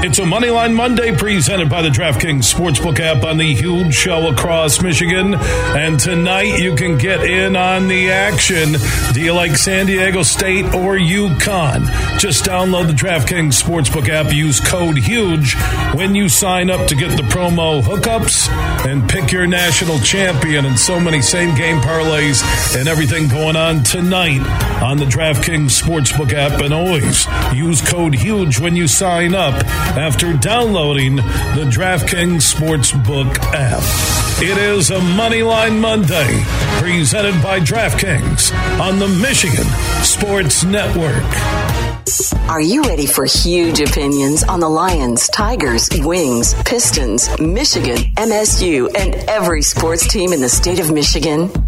It's a Moneyline Monday presented by the DraftKings Sportsbook app on the huge show across Michigan. And tonight you can get in on the action. Do you like San Diego State or UConn? Just download the DraftKings Sportsbook app. Use code HUGE when you sign up to get the promo hookups and pick your national champion and so many same game parlays and everything going on tonight on the DraftKings Sportsbook app. And always use code HUGE when you sign up after downloading the DraftKings Sportsbook app. It is a Moneyline Monday presented by DraftKings on the Michigan Sports Network. Are you ready for huge opinions on the Lions, Tigers, Wings, Pistons, Michigan, MSU, and every sports team in the state of Michigan?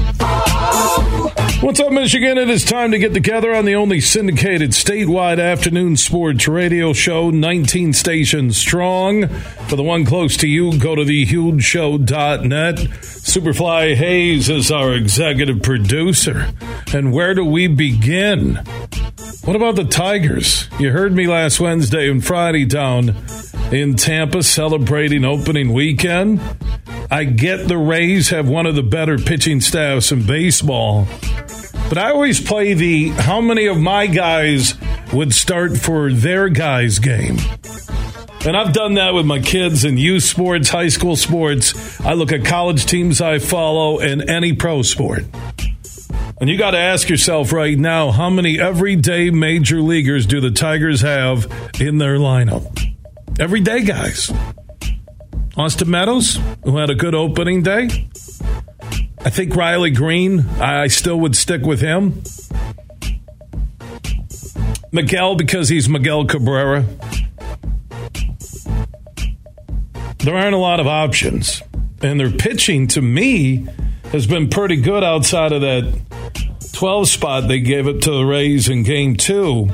What's up, Michigan? It is time to get together on the only syndicated statewide afternoon sports radio show, 19 stations strong. For the one close to you, go to thehugeshow.net. Superfly Hayes is our executive producer. And where do we begin? What about the Tigers? You heard me last Wednesday and Friday down in Tampa celebrating opening weekend. I get the Rays have one of the better pitching staffs in baseball. But I always play the how many of my guys would start for their guys game. And I've done that with my kids in youth sports, high school sports. I look at college teams I follow and any pro sport. And you got to ask yourself right now how many everyday major leaguers do the Tigers have in their lineup? Everyday guys. Austin Meadows, who had a good opening day. I think Riley Greene, I still would stick with him. Miguel, because he's Miguel Cabrera. There aren't a lot of options. And their pitching, to me, has been pretty good outside of that 12 spot they gave it to the Rays in game two.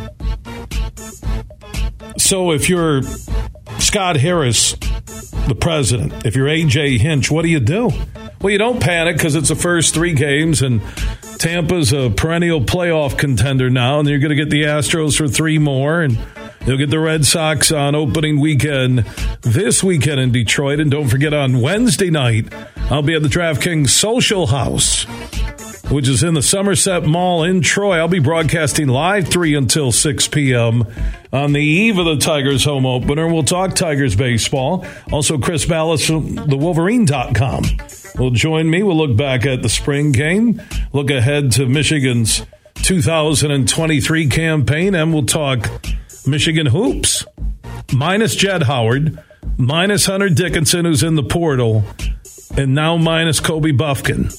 So if you're Scott Harris, the president, if you're AJ Hinch, what do you do? Well, you don't panic because it's the first three games, and Tampa's a perennial playoff contender now, and you're going to get the Astros for three more, and you'll get the Red Sox on opening weekend this weekend in Detroit. And don't forget, on Wednesday night, I'll be at the DraftKings Social House, which is in the Somerset Mall in Troy. I'll be broadcasting live 3 until 6 p.m. on the eve of the Tigers home opener. We'll talk Tigers baseball. Also, Chris Balas from thewolverine.com will join me. We'll look back at the spring game, look ahead to Michigan's 2023 campaign, and we'll talk Michigan hoops. Minus Jett Howard, minus Hunter Dickinson, who's in the portal, and now minus Kobe Bufkin.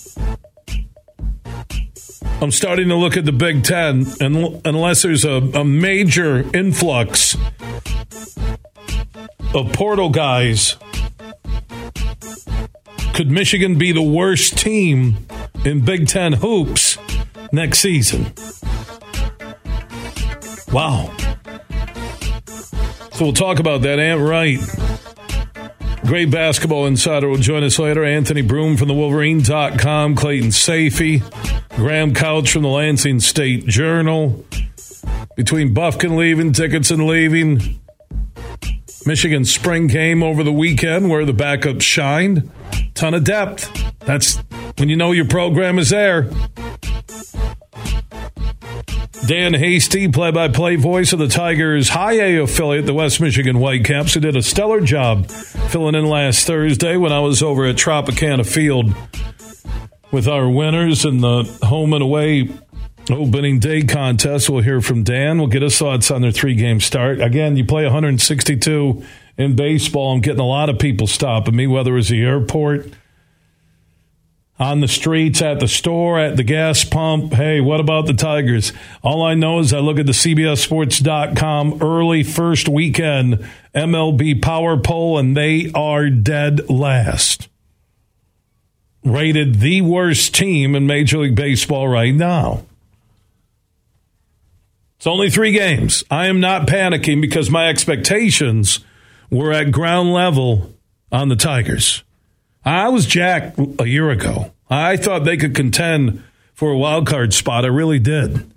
I'm starting to look at the Big Ten, and unless there's a, a major influx of portal guys could Michigan be the worst team in Big Ten hoops next season? Wow. So we'll talk about that. Ant Wright, great basketball insider, will join us later. Anthony Broome from the Wolverine.com, Clayton Sayfie, Graham Couch from the Lansing State Journal. Between Bufkin leaving, Dickinson leaving, Michigan spring game over the weekend where the backups shined ton of depth. That's when you know your program is there. Dan Hasty, play by play voice of the Tigers' high A affiliate, the West Michigan Whitecaps, who did a stellar job filling in last Thursday when I was over at Tropicana Field with our winners in the home and away opening day contest. We'll hear from Dan. We'll get his thoughts on their three game start. Again, you play 162 in baseball. I'm getting a lot of people stopping me, whether it's the airport. on the streets, at the store, at the gas pump. Hey, what about the Tigers? All I know is I look at the CBSSports.com early first weekend MLB power poll, and they are dead last. Rated the worst team in Major League Baseball right now. It's only three games. I am not panicking because my expectations were at ground level on the Tigers. I was jacked a year ago. I thought they could contend for a wild card spot. I really did.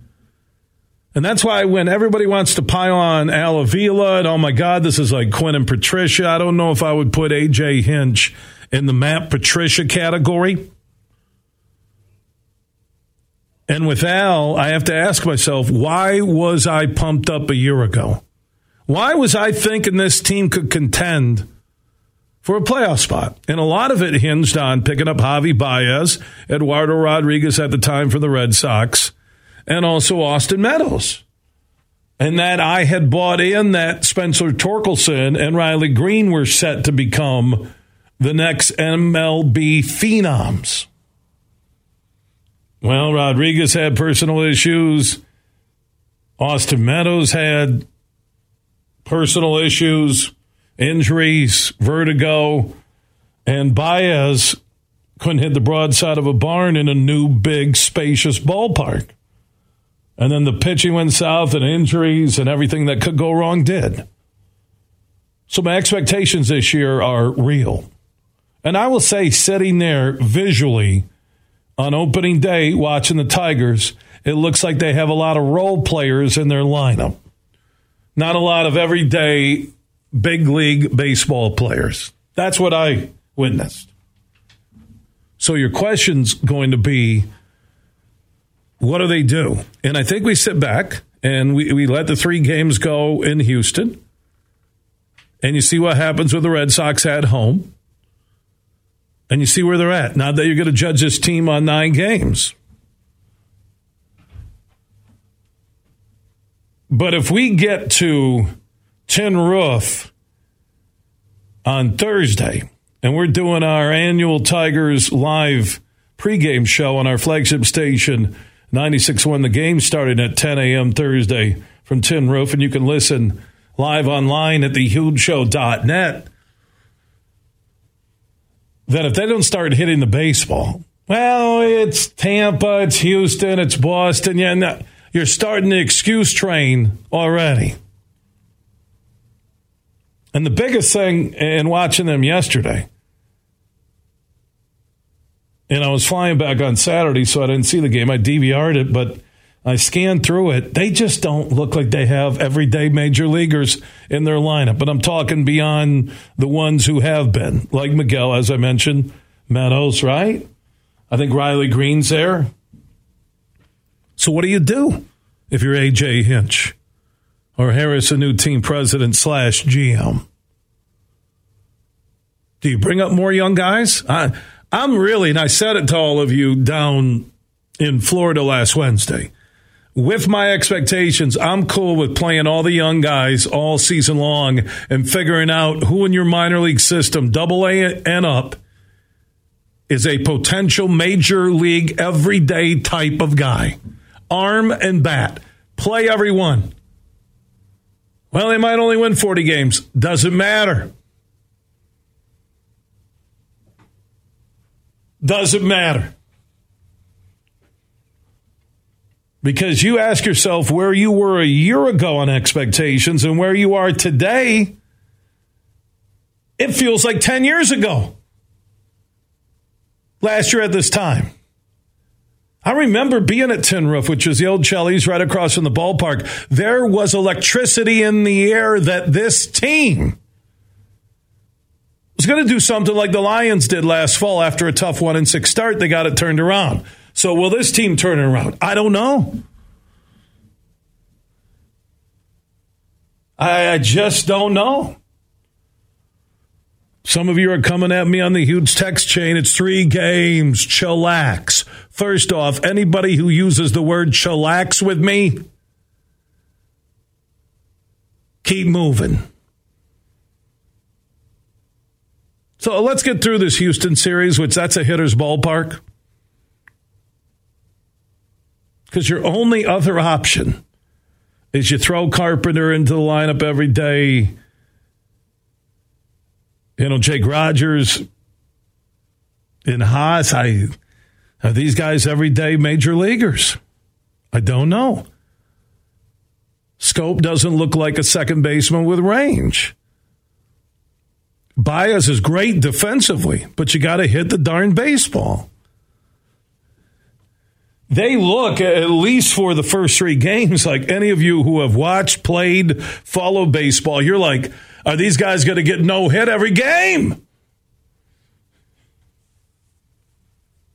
And that's why when everybody wants to pile on Al Avila and oh my God, this is like Quinn and Patricia, I don't know if I would put AJ Hinch in the Matt Patricia category. And with Al, I have to ask myself, why was I pumped up a year ago? Why was I thinking this team could contend for a playoff spot? And a lot of it hinged on picking up Javi Baez, Eduardo Rodriguez at the time for the Red Sox, and also Austin Meadows. And that I had bought in that Spencer Torkelson and Riley Greene were set to become the next MLB phenoms. Well, Rodriguez had personal issues. Austin Meadows had personal issues, injuries, vertigo, and Baez couldn't hit the broadside of a barn in a new, big, spacious ballpark. And then the pitching went south, and injuries and everything that could go wrong did. So my expectations this year are real. And I will say, sitting there visually on opening day watching the Tigers, it looks like they have a lot of role players in their lineup. Not a lot of everyday big league baseball players. That's what I witnessed. So your question's going to be what do they do? And I think we sit back and we, we let the three games go in Houston. And you see what happens with the Red Sox at home and you see where they're at. Not that you're going to judge this team on nine games. But if we get to Tin Roof on Thursday, and we're doing our annual Tigers live pregame show on our flagship station, 96.1, the game starting at 10 a.m. Thursday from Tin Roof, and you can listen live online at thehugeshow.net that if they don't start hitting the baseball, well, it's Tampa, it's Houston, it's Boston. Yeah, no, you're starting the excuse train already. And the biggest thing in watching them yesterday, and I was flying back on Saturday, so I didn't see the game. I DVR'd it, but I scanned through it. They just don't look like they have everyday major leaguers in their lineup. But I'm talking beyond the ones who have been, like Miguel, as I mentioned, Meadows, right? I think Riley Greene's there. So what do you do if you're AJ Hinch or Harris, a new team president slash GM? Do you bring up more young guys? I, I'm really, and I said it to all of you down in Florida last Wednesday with my expectations, I'm cool with playing all the young guys all season long and figuring out who in your minor league system, double A and up, is a potential major league everyday type of guy. Arm and bat. Play everyone. Well, they might only win 40 games. Doesn't matter. Doesn't matter. Because you ask yourself where you were a year ago on expectations and where you are today, it feels like 10 years ago. Last year at this time. I remember being at Tin Roof, which is the old Chili's right across from the ballpark. There was electricity in the air that this team was going to do something like the Lions did last fall after a tough one and six start. They got it turned around. So will this team turn around? I don't know. I, just don't know. Some of you are coming at me on the huge text chain. It's three games. Chillax. First off, anybody who uses the word chillax with me, keep moving. So let's get through this Houston series, which that's a hitter's ballpark. Because your only other option is you throw Carpenter into the lineup every day. You know, Jake Rogers in Haas. I are these guys everyday major leaguers? I don't know. Schoop doesn't look like a second baseman with range. Baez is great defensively, but you got to hit the darn baseball. They look, at least for the first three games, like any of you who have watched, played, followed baseball, you're like, are these guys going to get no hit every game?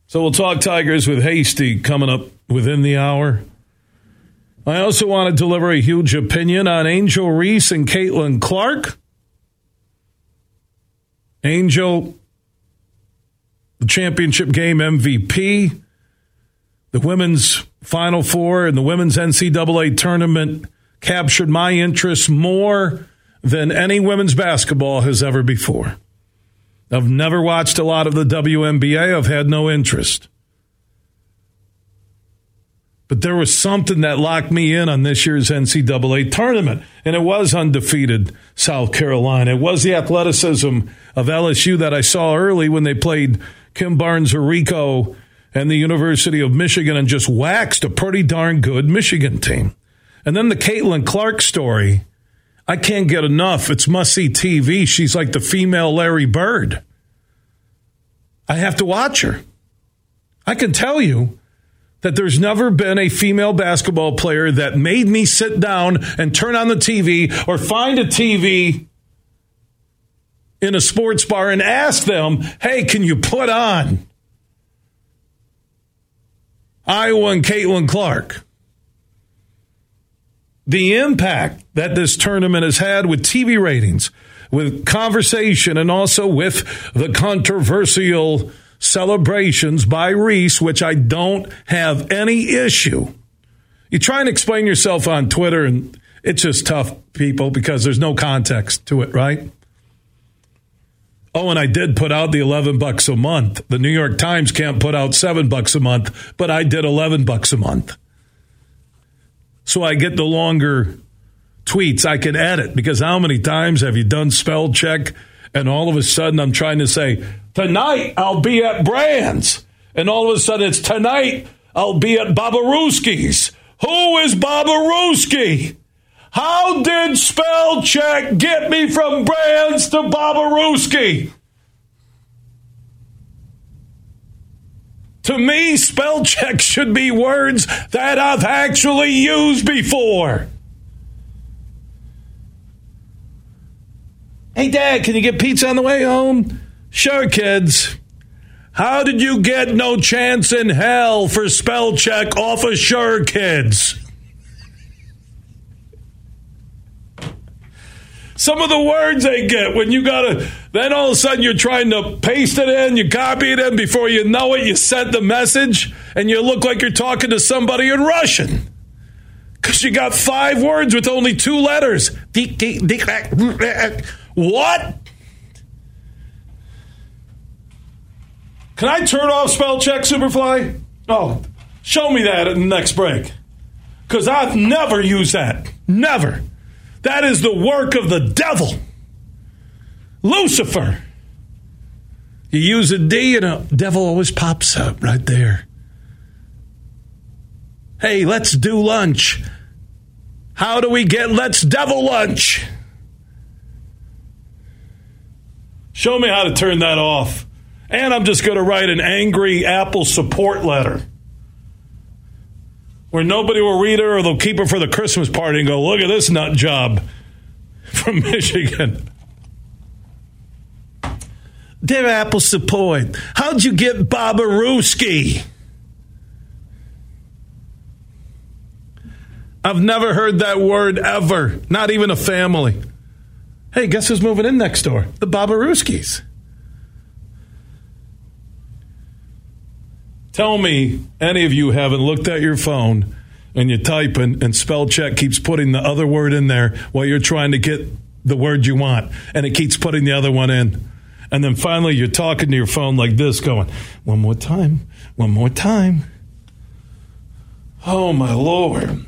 So we'll talk Tigers with Hasty coming up within the hour. I also want to deliver a huge opinion on Angel Reese and Caitlin Clark. Angel, the championship game MVP, the women's Final Four and the women's NCAA tournament captured my interest more than any women's basketball has ever before. I've never watched a lot of the WNBA. I've had no interest. But there was something that locked me in on this year's NCAA tournament, and it was undefeated South Carolina. It was the athleticism of LSU that I saw early when they played Kim Barnes Arico and the University of Michigan and just waxed a pretty darn good Michigan team. And then the Caitlin Clark story. I can't get enough. It's must see TV. She's like the female Larry Bird. I have to watch her. I can tell you that there's never been a female basketball player that made me sit down and turn on the TV or find a TV in a sports bar and ask them, hey, can you put on Iowa and Caitlin Clark? The impact that this tournament has had with TV ratings, with conversation, and also with the controversial celebrations by Reese, which I don't have any issue. You try and explain yourself on Twitter, and it's just tough, people, because there's no context to it, right? Oh, and I did put out the 11 bucks a month. The New York Times can't put out 7 bucks a month, but I did 11 bucks a month. So I get the longer tweets I can edit because how many times have you done spell check and all of a sudden I'm trying to say, tonight I'll be at Brands. And all of a sudden it's tonight I'll be at Babaruski's. Who is Babaruski? How did spell check get me from Brands to Babaruski? To me, spell check should be words that I've actually used before. Hey, Dad, can you get pizza on the way home? Sure, kids. How did you get no chance in hell for spell check off of Sure Kids? Some of the words they get when you gotta, then all of a sudden you're trying to paste it in, you copy it in, before you know it, you sent the message, and you look like you're talking to somebody in Russian. Because you got five words with only two letters. What? Can I turn off spell check, Superfly? Oh, show me that at the next break. Because I've never used that. Never. That is the work of the devil. Lucifer. You use a D and a devil always pops up right there. Hey, let's do lunch. How do we get let's devil lunch? Show me how to turn that off. And I'm just going to write an angry Apple support letter where nobody will read her or they'll keep her for the Christmas party and go, look at this nut job from Michigan. Dear Apple support, how'd you get Babaruski? I've never heard that word ever, not even a family. Hey, guess who's moving in next door? The Babaruskis. Tell me any of you haven't looked at your phone and you're typing and spell check keeps putting the other word in there while you're trying to get the word you want and it keeps putting the other one in. And then finally you're talking to your phone like this going, one more time, one more time. Oh, my Lord.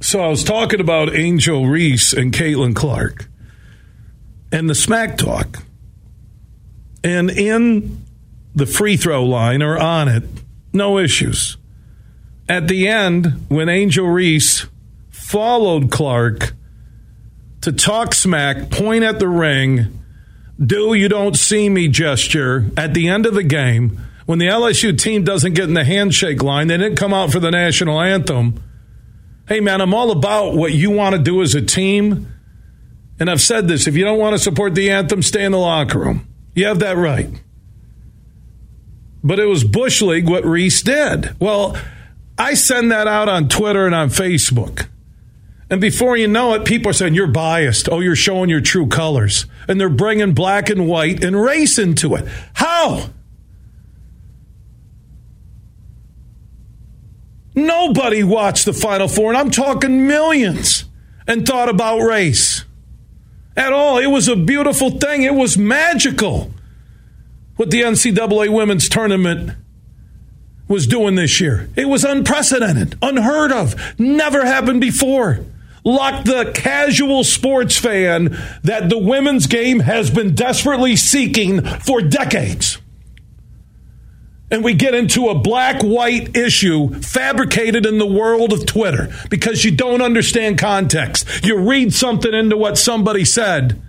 So I was talking about Angel Reese and Caitlin Clark and the smack talk. And in the free throw line or on it, no issues. At the end, when Angel Reese followed Clark to talk smack, point at the ring, do you don't see me gesture at the end of the game, when the LSU team doesn't get in the handshake line, they didn't come out for the national anthem. Hey, man, I'm all about what you want to do as a team. And I've said this if you don't want to support the anthem, stay in the locker room. You have that right. But it was Bush League what Reese did. Well, I send that out on Twitter and on Facebook. And before you know it, people are saying, You're biased. Oh, you're showing your true colors. And they're bringing black and white and race into it. How? Nobody watched the Final Four, and I'm talking millions, and thought about race at all. It was a beautiful thing. It was magical what the NCAA women's tournament was doing this year. It was unprecedented, unheard of, never happened before. Like the casual sports fan that the women's game has been desperately seeking for decades and we get into a black white issue fabricated in the world of Twitter because you don't understand context. You read something into what somebody said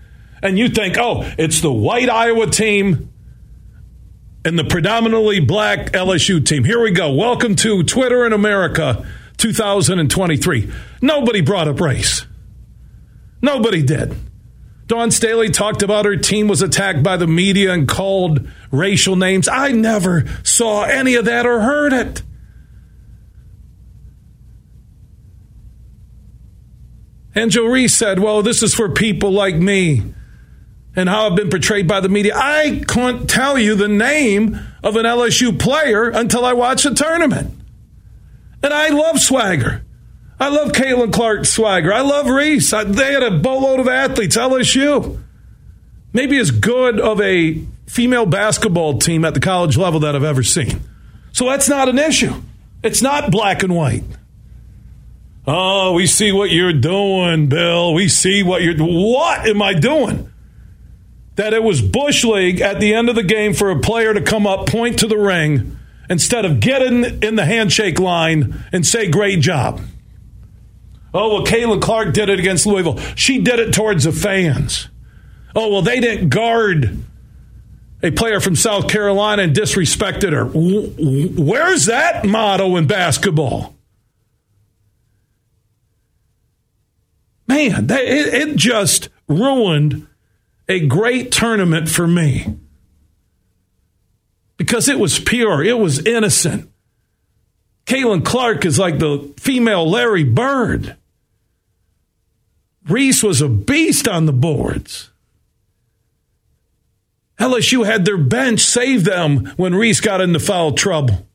and you think, oh, it's the white Iowa team and the predominantly black LSU team. Here we go. Welcome to Twitter in America 2023. Nobody brought up race. Nobody did. Dawn Staley talked about her team was attacked by the media and called racial names. I never saw any of that or heard it. And Joe Reese said, Well, this is for people like me and how I've been portrayed by the media. I couldn't tell you the name of an LSU player until I watched the tournament. And I love swagger. I love Caitlin Clark swagger. I love Reese. I, they had a boatload of athletes, LSU. Maybe as good of a female basketball team at the college level that I've ever seen. So that's not an issue. It's not black and white. Oh, we see what you're doing, Bill. We see what you're What am I doing? That it was Bush League at the end of the game for a player to come up, point to the ring, instead of getting in the handshake line and say, great job. Oh, well, Kayla Clark did it against Louisville. She did it towards the fans. Oh, well, they didn't guard a player from South Carolina and disrespected her. Where's that motto in basketball? Man, it just ruined a great tournament for me because it was pure, it was innocent. Caitlin Clark is like the female Larry Bird. Reese was a beast on the boards. LSU had their bench save them when Reese got into foul trouble.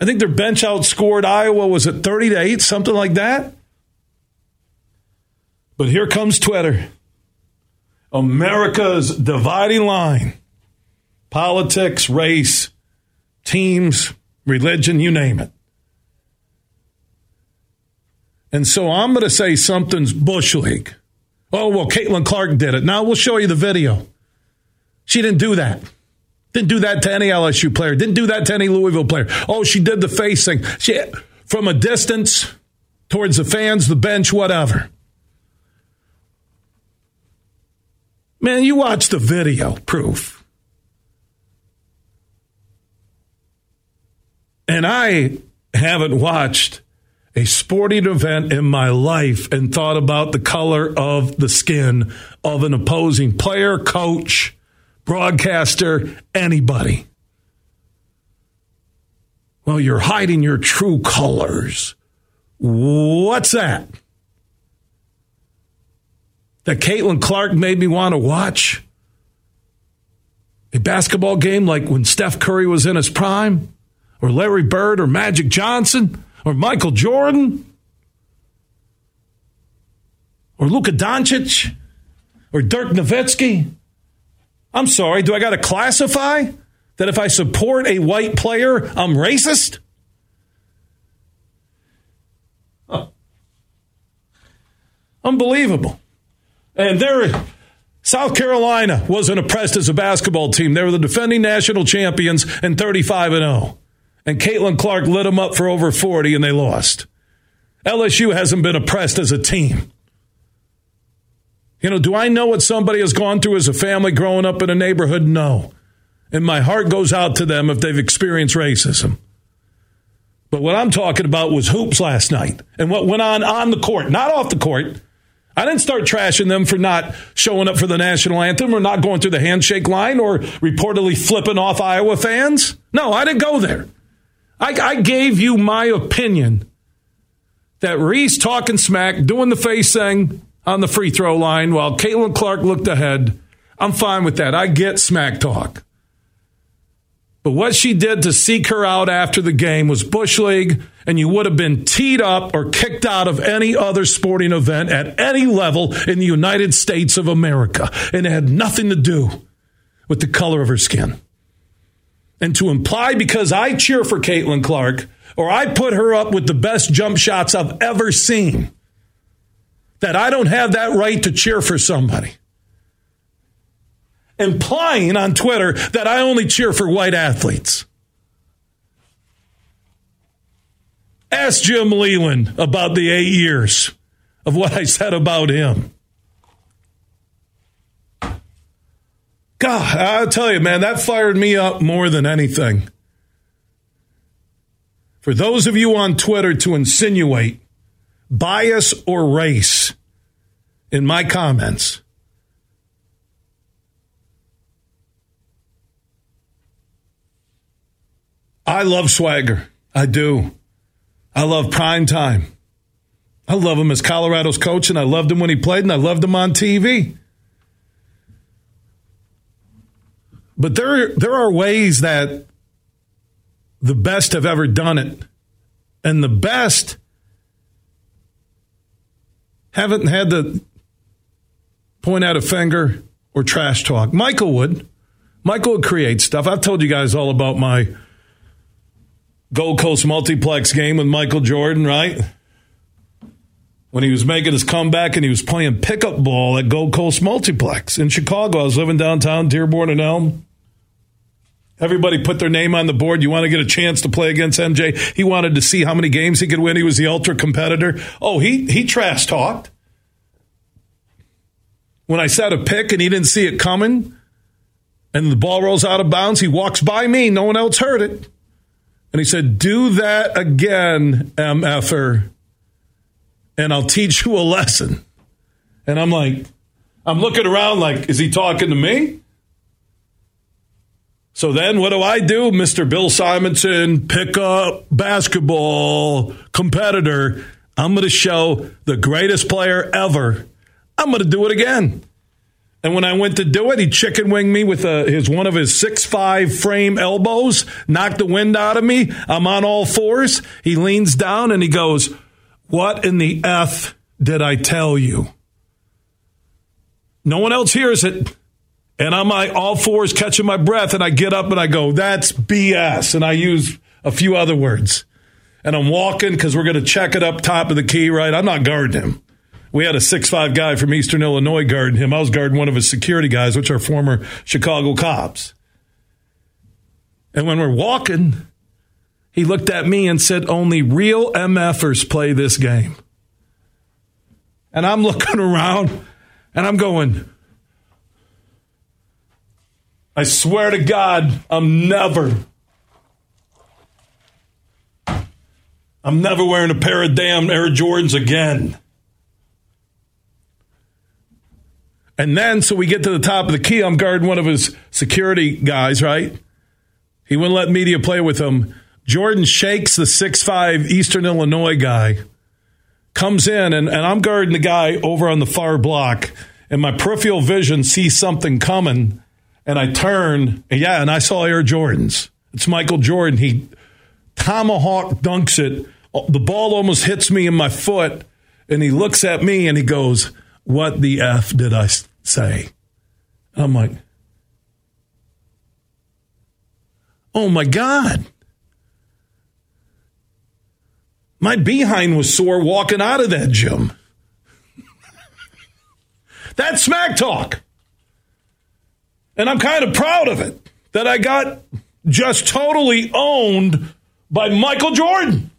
I think their bench outscored Iowa was at 30 to 8, something like that. But here comes Twitter. America's dividing line. Politics, race, teams, religion, you name it. And so I'm going to say something's Bush League. Oh, well, Caitlin Clark did it. Now we'll show you the video. She didn't do that. Didn't do that to any LSU player. Didn't do that to any Louisville player. Oh, she did the facing. She from a distance towards the fans, the bench, whatever. Man, you watch the video proof. And I haven't watched a sporting event in my life and thought about the color of the skin of an opposing player, coach, broadcaster, anybody. Well, you're hiding your true colors. What's that? that Caitlin Clark made me want to watch. A basketball game like when Steph Curry was in his prime, or Larry Bird, or Magic Johnson, or Michael Jordan, or Luka Doncic, or Dirk Nowitzki. I'm sorry, do I got to classify that if I support a white player, I'm racist? Unbelievable. And there, South Carolina wasn't oppressed as a basketball team. They were the defending national champions and 35 and 0. And Caitlin Clark lit them up for over 40 and they lost. LSU hasn't been oppressed as a team. You know, do I know what somebody has gone through as a family growing up in a neighborhood? No. And my heart goes out to them if they've experienced racism. But what I'm talking about was hoops last night and what went on on the court, not off the court. I didn't start trashing them for not showing up for the national anthem or not going through the handshake line or reportedly flipping off Iowa fans. No, I didn't go there. I, I gave you my opinion that Reese talking smack, doing the face thing on the free throw line while Caitlin Clark looked ahead. I'm fine with that. I get smack talk. But what she did to seek her out after the game was Bush League, and you would have been teed up or kicked out of any other sporting event at any level in the United States of America. And it had nothing to do with the color of her skin. And to imply because I cheer for Caitlin Clark or I put her up with the best jump shots I've ever seen, that I don't have that right to cheer for somebody implying on Twitter that I only cheer for white athletes. Ask Jim Leyland about the eight years of what I said about him. God, I'll tell you, man, that fired me up more than anything. For those of you on Twitter to insinuate bias or race in my comments, I love Swagger. I do. I love prime time. I love him as Colorado's coach, and I loved him when he played, and I loved him on TV. But there, there are ways that the best have ever done it. And the best haven't had to point out a finger or trash talk. Michael would. Michael would create stuff. I've told you guys all about my Gold Coast multiplex game with Michael Jordan, right? When he was making his comeback and he was playing pickup ball at Gold Coast Multiplex in Chicago. I was living downtown, Dearborn and Elm. Everybody put their name on the board. You want to get a chance to play against MJ? He wanted to see how many games he could win. He was the ultra competitor. Oh, he he trash talked. When I set a pick and he didn't see it coming, and the ball rolls out of bounds, he walks by me. No one else heard it. And he said, Do that again, MFer, and I'll teach you a lesson. And I'm like, I'm looking around like, is he talking to me? So then what do I do, Mr. Bill Simonson, pick up basketball competitor? I'm going to show the greatest player ever. I'm going to do it again. And when I went to do it, he chicken winged me with a, his one of his six five frame elbows, knocked the wind out of me. I'm on all fours. He leans down and he goes, "What in the f did I tell you?" No one else hears it. And I'm like all fours catching my breath, and I get up and I go, "That's BS," and I use a few other words. And I'm walking because we're going to check it up top of the key, right? I'm not guarding him we had a six-five guy from Eastern Illinois guarding him. I was guarding one of his security guys, which are former Chicago cops. And when we're walking, he looked at me and said, Only real MFers play this game. And I'm looking around and I'm going, I swear to God, I'm never, I'm never wearing a pair of damn Air Jordans again. And then, so we get to the top of the key. I'm guarding one of his security guys, right? He wouldn't let media play with him. Jordan shakes the six-five Eastern Illinois guy, comes in, and, and I'm guarding the guy over on the far block. And my peripheral vision sees something coming. And I turn, and yeah, and I saw Air Jordans. It's Michael Jordan. He tomahawk dunks it. The ball almost hits me in my foot. And he looks at me and he goes, what the F did I say? I'm like, oh my God. My behind was sore walking out of that gym. That's smack talk. And I'm kind of proud of it that I got just totally owned by Michael Jordan.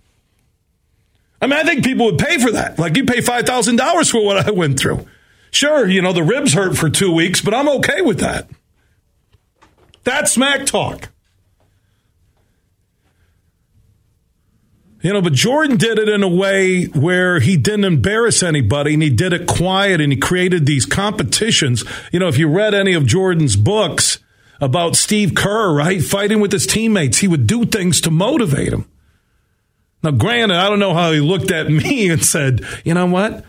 I mean, I think people would pay for that. Like, you pay $5,000 for what I went through. Sure, you know, the ribs hurt for two weeks, but I'm okay with that. That's smack talk. You know, but Jordan did it in a way where he didn't embarrass anybody and he did it quiet and he created these competitions. You know, if you read any of Jordan's books about Steve Kerr, right, fighting with his teammates, he would do things to motivate him. Now, granted, I don't know how he looked at me and said, you know what?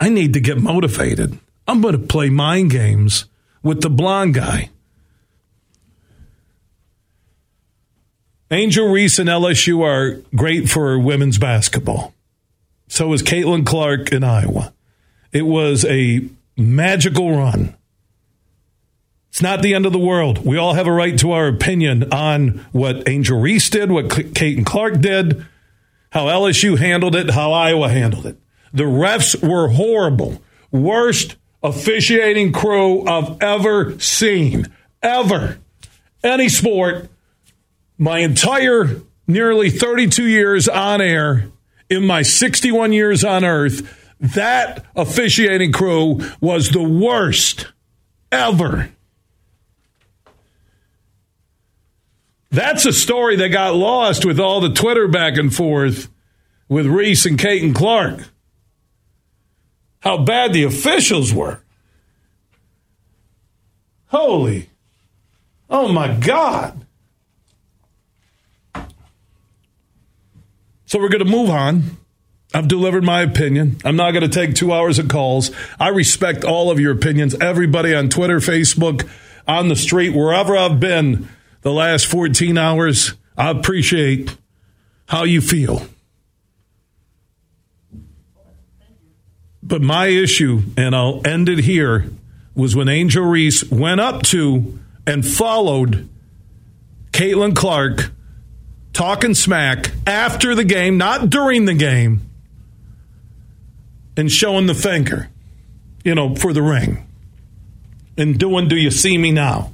I need to get motivated. I'm going to play mind games with the blonde guy. Angel Reese and LSU are great for women's basketball. So is Caitlin Clark in Iowa. It was a magical run. It's not the end of the world. We all have a right to our opinion on what Angel Reese did, what Caitlin Clark did, how LSU handled it, how Iowa handled it. The refs were horrible. Worst officiating crew I've ever seen. Ever. Any sport my entire nearly 32 years on air, in my 61 years on earth, that officiating crew was the worst ever. That's a story that got lost with all the Twitter back and forth with Reese and Caitlin Clark. How bad the officials were. Holy. Oh my God. So we're going to move on. I've delivered my opinion. I'm not going to take two hours of calls. I respect all of your opinions. Everybody on Twitter, Facebook, on the street, wherever I've been the last 14 hours, I appreciate how you feel. But my issue, and I'll end it here, was when Angel Reese went up to and followed Caitlin Clark talking smack after the game, not during the game, and showing the finger, you know, for the ring. And doing, do you see me now?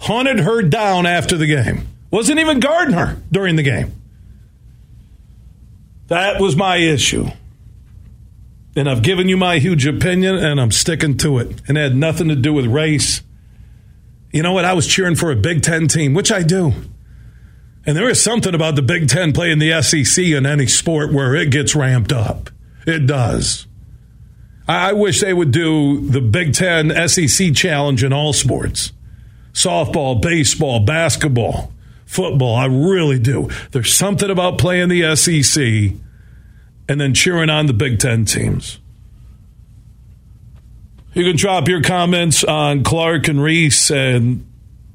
Hunted her down after the game. Wasn't even guarding her during the game. That was my issue. And I've given you my huge opinion, and I'm sticking to it. And it had nothing to do with race. You know what? I was cheering for a Big Ten team, which I do. And there is something about the Big Ten playing the SEC in any sport where it gets ramped up. It does. I wish they would do the Big Ten SEC challenge in all sports softball, baseball, basketball, football. I really do. There's something about playing the SEC and then cheering on the Big Ten teams. You can drop your comments on Clark and Reese and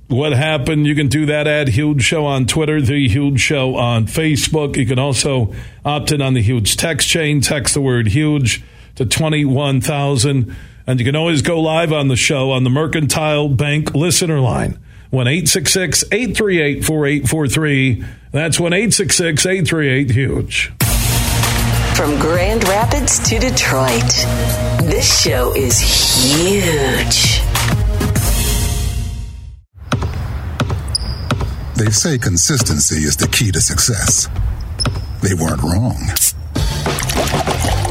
what happened. You can do that at Huge Show on Twitter, The Huge Show on Facebook. You can also opt in on the Huge text chain. Text the word huge to 21,000. And you can always go live on the show on the Mercantile Bank listener line. 1 838 4843. That's 1 838 Huge. From Grand Rapids to Detroit, this show is huge. They say consistency is the key to success. They weren't wrong.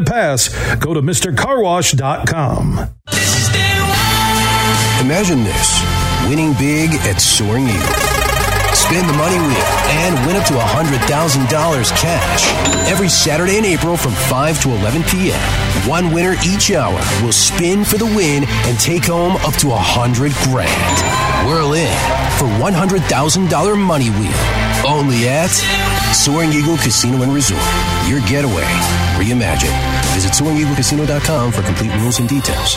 pass, go to MrCarWash.com. Imagine this winning big at Soaring Eagle spin the money wheel and win up to $100,000 cash. Every Saturday in April from 5 to 11 p.m., one winner each hour will spin for the win and take home up to 100 grand. Whirl in for $100,000 money wheel. Only at Soaring Eagle Casino and Resort. Your getaway reimagined. Visit SoaringEagleCasino.com for complete rules and details.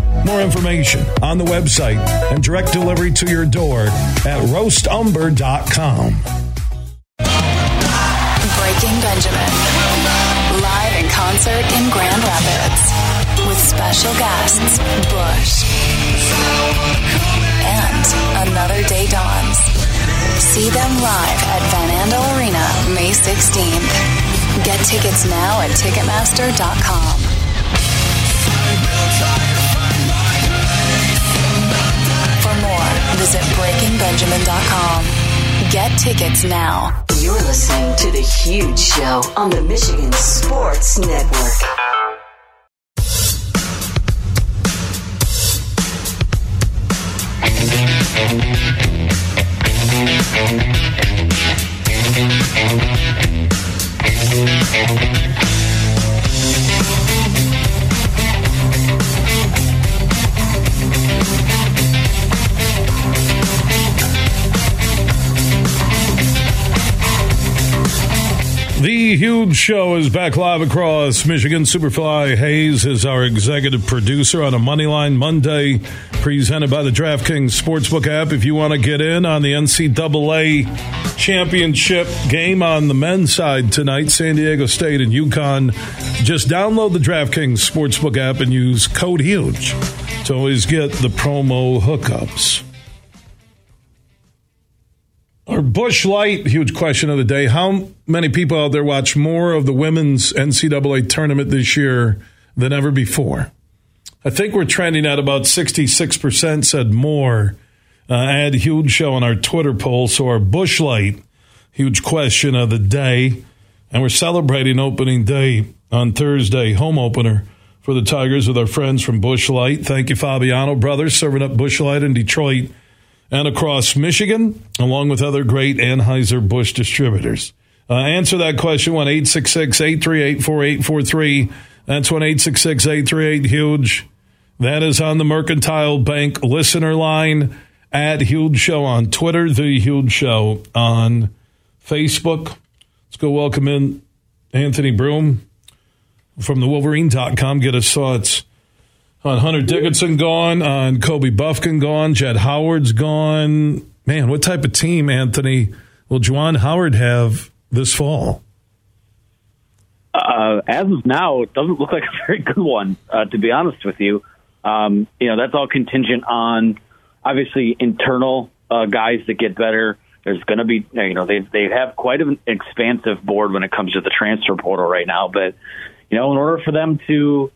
More information on the website and direct delivery to your door at roastumber.com. Breaking Benjamin. Live in concert in Grand Rapids. With special guests, Bush. And Another Day Dawns. See them live at Van Andel Arena May 16th. Get tickets now at Ticketmaster.com. visit BreakingBenjamin.com. Get tickets now. You're listening to The Huge Show on the Michigan Sports Network. Show is back live across Michigan. Superfly Hayes is our executive producer on a Moneyline Monday, presented by the DraftKings Sportsbook app. If you want to get in on the NCAA championship game on the men's side tonight, San Diego State and UConn, just download the DraftKings Sportsbook app and use code HUGE to always get the promo hookups. Our Busch Light, huge question of the day. How many people out there watch more of the women's NCAA tournament this year than ever before? I think we're trending at about 66% said more. Uh, I had a huge show on our Twitter poll. So our Busch Light, huge question of the day. And we're celebrating opening day on Thursday, home opener for the Tigers with our friends from Busch Light. Thank you, Fabiano Brothers, serving up Busch Light in Detroit and across Michigan, along with other great Anheuser-Busch distributors. Uh, answer that question, 1 838 4843. That's 1 838 HUGE. That is on the Mercantile Bank listener line at Huge Show on Twitter, The Huge Show on Facebook. Let's go welcome in Anthony Broome from the Wolverine.com. Get his thoughts on Hunter Dickinson gone, on Kobe Bufkin gone, Jett Howard's gone. Man, what type of team, Anthony, will Juwan Howard have this fall? Uh, as of now, it doesn't look like a very good one, uh, to be honest with you. Um, you know, that's all contingent on obviously internal uh, guys that get better. There's going to be, you know, they they have quite an expansive board when it comes to the transfer portal right now. But you know, in order for them to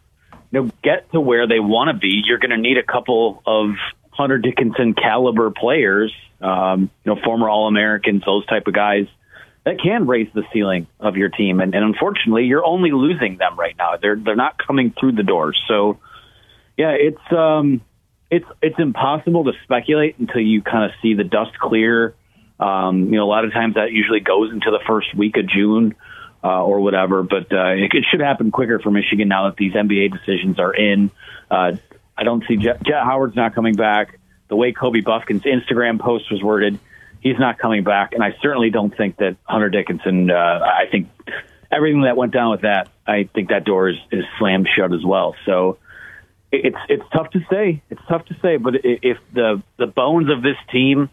know get to where they want to be, you're going to need a couple of Hunter Dickinson caliber players, um, you know, former All Americans, those type of guys that can raise the ceiling of your team. And, and unfortunately, you're only losing them right now. They're they're not coming through the doors. So, yeah, it's um, it's it's impossible to speculate until you kind of see the dust clear. Um, you know, a lot of times that usually goes into the first week of June uh, or whatever. But uh, it, it should happen quicker for Michigan now that these NBA decisions are in. Uh, I don't see Jett, Jett Howard's not coming back. The way Kobe Bufkin's Instagram post was worded, he's not coming back, and I certainly don't think that Hunter Dickinson. Uh, I think everything that went down with that, I think that door is, is slammed shut as well. So it's it's tough to say. It's tough to say, but if the the bones of this team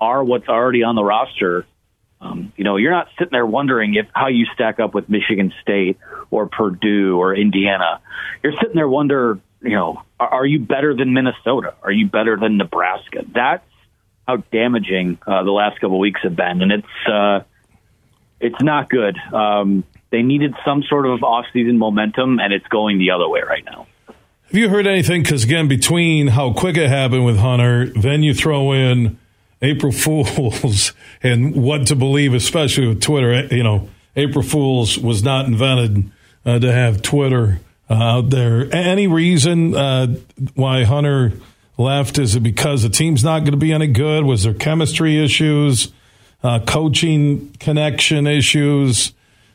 are what's already on the roster, um, you know, you're not sitting there wondering if how you stack up with Michigan State or Purdue or Indiana. You're sitting there wonder, you know, are, are you better than Minnesota? Are you better than Nebraska? That's how damaging uh, the last couple of weeks have been, and it's uh, it's not good. Um, they needed some sort of offseason momentum, and it's going the other way right now. Have you heard anything? Because again, between how quick it happened with Hunter, then you throw in April Fools and what to believe, especially with Twitter. You know, April Fools was not invented uh, to have Twitter uh, out there. Any reason uh, why Hunter left? Is it because the team's not going to be any good? Was there chemistry issues, uh, coaching connection issues?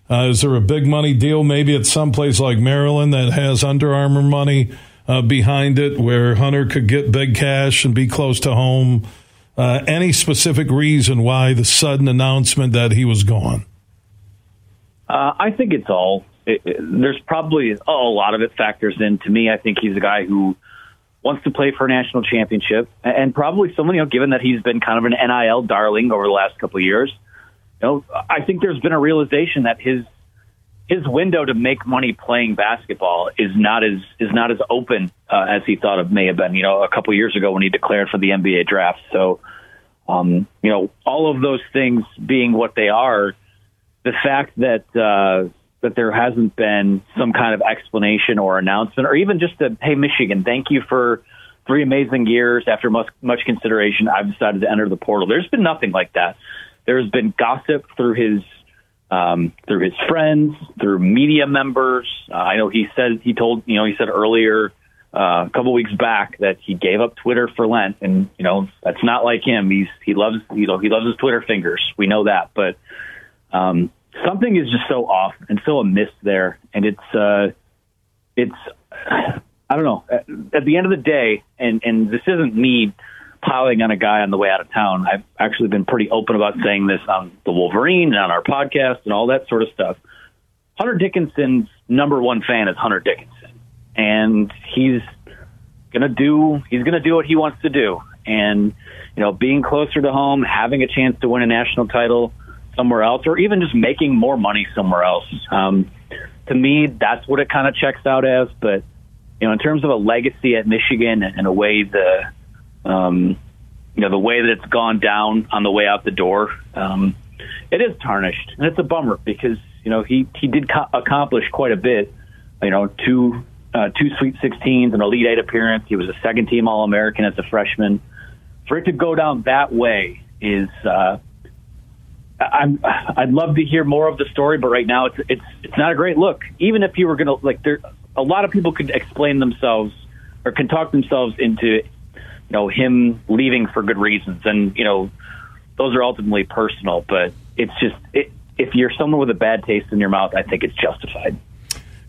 Uh, is there a big money deal maybe at some place like Maryland that has Under Armour money uh, behind it where Hunter could get big cash and be close to home? Uh, any specific reason why the sudden announcement that he was gone? Uh, I think it's all. It, it, there's probably a lot of it factors in. To me, I think he's a guy who wants to play for a national championship, and probably someone, you know, given that he's been kind of an NIL darling over the last couple of years, you know, I think there's been a realization that his his window to make money playing basketball is not as is not as open uh, as he thought it may have been. You know, a couple years ago when he declared for the NBA draft. So, um, you know, all of those things being what they are, the fact that uh, that there hasn't been some kind of explanation or announcement, or even just a hey, Michigan, thank you for three amazing years. After much much consideration, I've decided to enter the portal. There's been nothing like that. There's been gossip through his um, through his friends, through media members. Uh, I know he said he told you know he said earlier uh, a couple weeks back that he gave up Twitter for Lent, and you know that's not like him. He's he loves you know he loves his Twitter fingers. We know that, but um, something is just so off and so amiss there, and it's uh, it's I don't know. At, at the end of the day, and and this isn't me piling on a guy on the way out of town. I've actually been pretty open about saying this on the Wolverine and on our podcast and all that sort of stuff. Hunter Dickinson's number one fan is Hunter Dickinson, and he's gonna do he's gonna do what he wants to do. And you know, being closer to home, having a chance to win a national title somewhere else, or even just making more money somewhere else. Um, to me, that's what it kind of checks out as. But you know, in terms of a legacy at Michigan and a way the um, you know, the way that it's gone down on the way out the door, um, it is tarnished, and it's a bummer because you know he he did co- accomplish quite a bit. You know, two uh, two Sweet 16s, an Elite Eight appearance. He was a second team All American as a freshman. For it to go down that way is. Uh, I'm. I'd love to hear more of the story, but right now it's it's it's not a great look. Even if you were going to like, there, a lot of people could explain themselves or can talk themselves into you know him leaving for good reasons, and you know those are ultimately personal. But it's just it, if you're someone with a bad taste in your mouth, I think it's justified.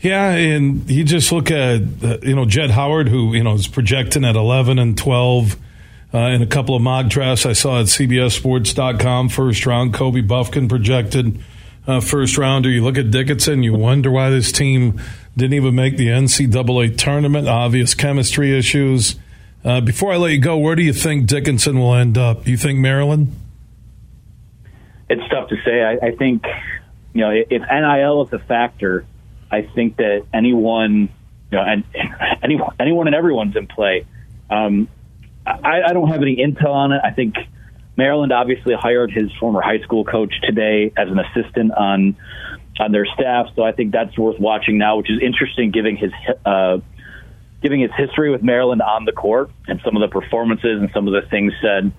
Yeah, and you just look at uh, you know Jett Howard, who you know is projecting at 11 and 12 uh, in a couple of mock drafts I saw at CBSSports.com first round. Kobe Bufkin projected uh, first rounder. You look at Dickinson, you wonder why this team didn't even make the NCAA tournament. Obvious chemistry issues. Uh, before I let you go, where do you think Dickinson will end up? You think Maryland? It's tough to say. I, I think you know if NIL is a factor, I think that anyone, you know, and anyone, anyone and everyone's in play. Um, I, I don't have any intel on it. I think Maryland obviously hired his former high school coach today as an assistant on on their staff, so I think that's worth watching now, which is interesting, given his uh, giving his history with Maryland on the court and some of the performances and some of the things said.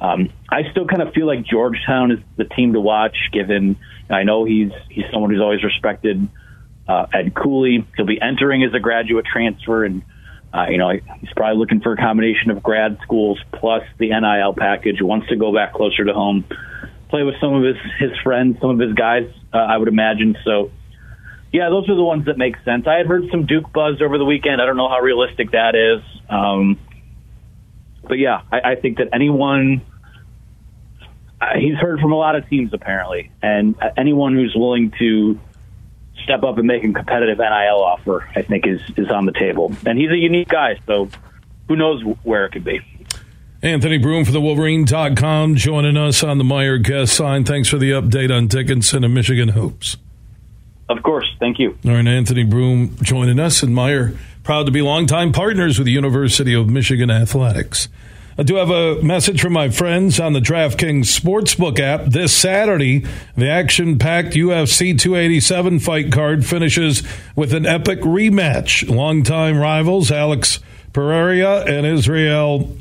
Um, I still kind of feel like Georgetown is the team to watch. Given I know he's he's someone who's always respected. Uh, Ed Cooley, he'll be entering as a graduate transfer, and uh, you know he's probably looking for a combination of grad schools plus the NIL package. Wants to go back closer to home, play with some of his his friends, some of his guys. Uh, I would imagine so. Yeah, those are the ones that make sense. I had heard some Duke buzz over the weekend. I don't know how realistic that is. Um, but yeah, I, I think that anyone, uh, he's heard from a lot of teams apparently, and uh, anyone who's willing to step up and make a competitive NIL offer, I think is is on the table. And he's a unique guy, so who knows where it could be. Anthony Broome for the Wolverine.com joining us on the Meijer guest sign. Thanks for the update on Dickinson and Michigan hoops. Of course. Thank you. All right, Anthony Broome joining us, and Meijer, proud to be longtime partners with the University of Michigan Athletics. I do have a message from my friends on the DraftKings Sportsbook app. This Saturday, the action packed UFC 287 fight card finishes with an epic rematch. Longtime rivals Alex Pereira and Israel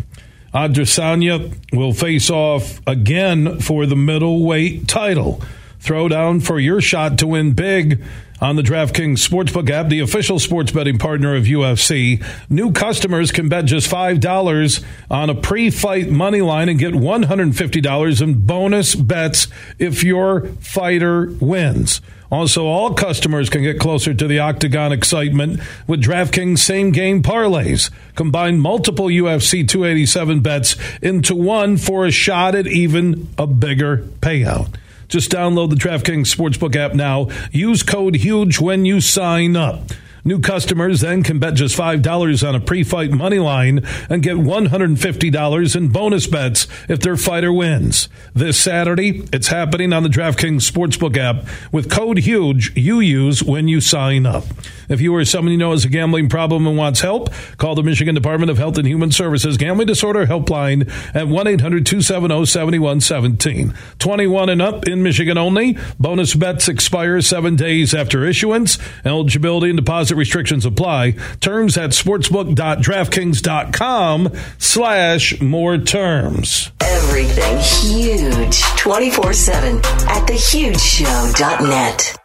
Adesanya will face off again for the middleweight title. Throw down for your shot to win big on the DraftKings Sportsbook app, the official sports betting partner of UFC. New customers can bet just $5 on a pre fight money line and get $150 in bonus bets if your fighter wins. Also, all customers can get closer to the octagon excitement with DraftKings same game parlays. Combine multiple UFC 287 bets into one for a shot at even a bigger payout. Just download the DraftKings Sportsbook app now. Use code HUGE when you sign up. New customers then can bet just $5 on a pre fight money line and get $150 in bonus bets if their fighter wins. This Saturday, it's happening on the DraftKings Sportsbook app with code HUGE you use when you sign up. If you or someone you know has a gambling problem and wants help, call the Michigan Department of Health and Human Services Gambling Disorder Helpline at 1 800 270 7117. 21 and up in Michigan only. Bonus bets expire seven days after issuance. Eligibility and deposit restrictions apply. Terms at sportsbook.draftkings.com slash more terms. Everything huge 24 7 at thehugeshow.net.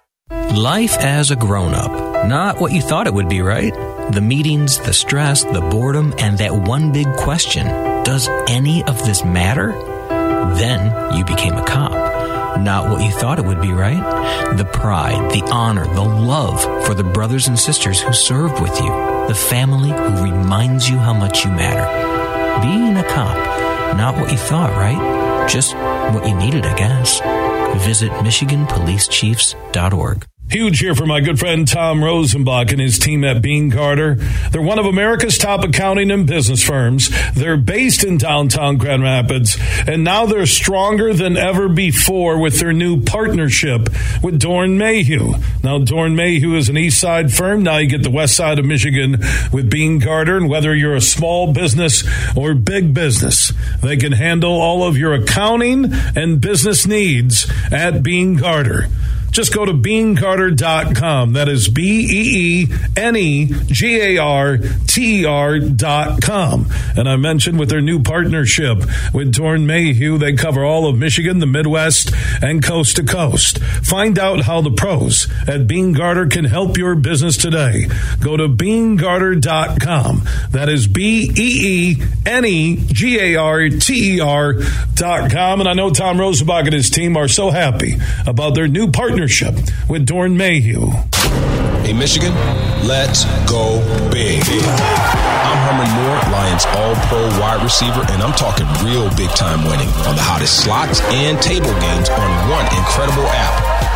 Life as a grown up. Not what you thought it would be, right? The meetings, the stress, the boredom, and that one big question Does any of this matter? Then you became a cop. Not what you thought it would be, right? The pride, the honor, the love for the brothers and sisters who served with you, the family who reminds you how much you matter. Being a cop, not what you thought, right? Just what you needed, I guess. Visit MichiganPoliceChiefs.org. Huge here for my good friend Tom Rosenbach and his team at Beene Garter. They're one of America's top accounting and business firms. They're based in downtown Grand Rapids, and now they're stronger than ever before with their new partnership with Doeren Mayhew. Now, Doeren Mayhew is an east side firm. Now you get the west side of Michigan with Beene Garter, and whether you're a small business or big business, they can handle all of your accounting and business needs at Beene Garter just go to beenegarter.com. That is B E E N E G A R T E R.com. And I mentioned with their new partnership with Doeren Mayhew, they cover all of Michigan, the Midwest, and coast to coast. Find out how the pros at Beene Garter can help your business today. Go to beenegarter.com. That is B E E N E G A R T E R.com. And I know Tom Rosenbach and his team are so happy about their new partnership with Doeren Mayhew. Hey, Michigan, let's go big. I'm Herman Moore, Lions All Pro wide receiver, and I'm talking real big time winning on the hottest slots and table games on one incredible app.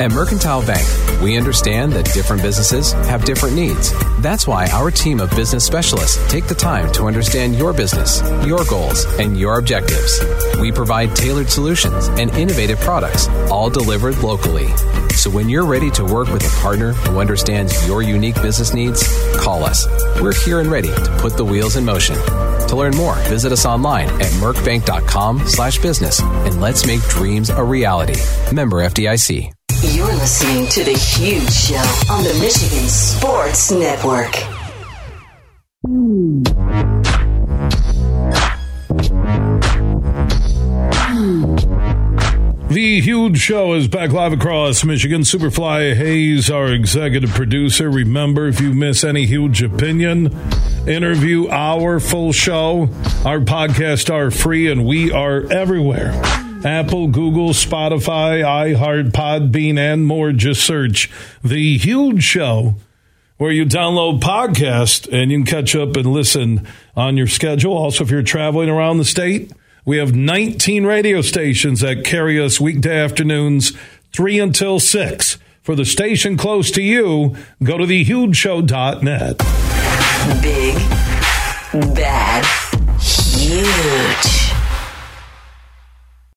At Mercantile Bank, we understand that different businesses have different needs. That's why our team of business specialists take the time to understand your business, your goals, and your objectives. We provide tailored solutions and innovative products, all delivered locally. So when you're ready to work with a partner who understands your unique business needs, call us. We're here and ready to put the wheels in motion. To learn more, visit us online at mercbank.com slash business and let's make dreams a reality. Member FDIC. You're listening to The Huge Show on the Michigan Sports Network. The huge show is back live across Michigan. Superfly Hayes, our executive producer. Remember, if you miss any huge opinion, interview, our full show, our podcasts are free and we are everywhere. Apple, Google, Spotify, iHeart, Podbean, and more. Just search The Huge Show where you download podcast and you can catch up and listen on your schedule. Also, if you're traveling around the state, we have 19 radio stations that carry us weekday afternoons, 3 until 6. For the station close to you, go to thehugeshow.net. Big, bad, huge.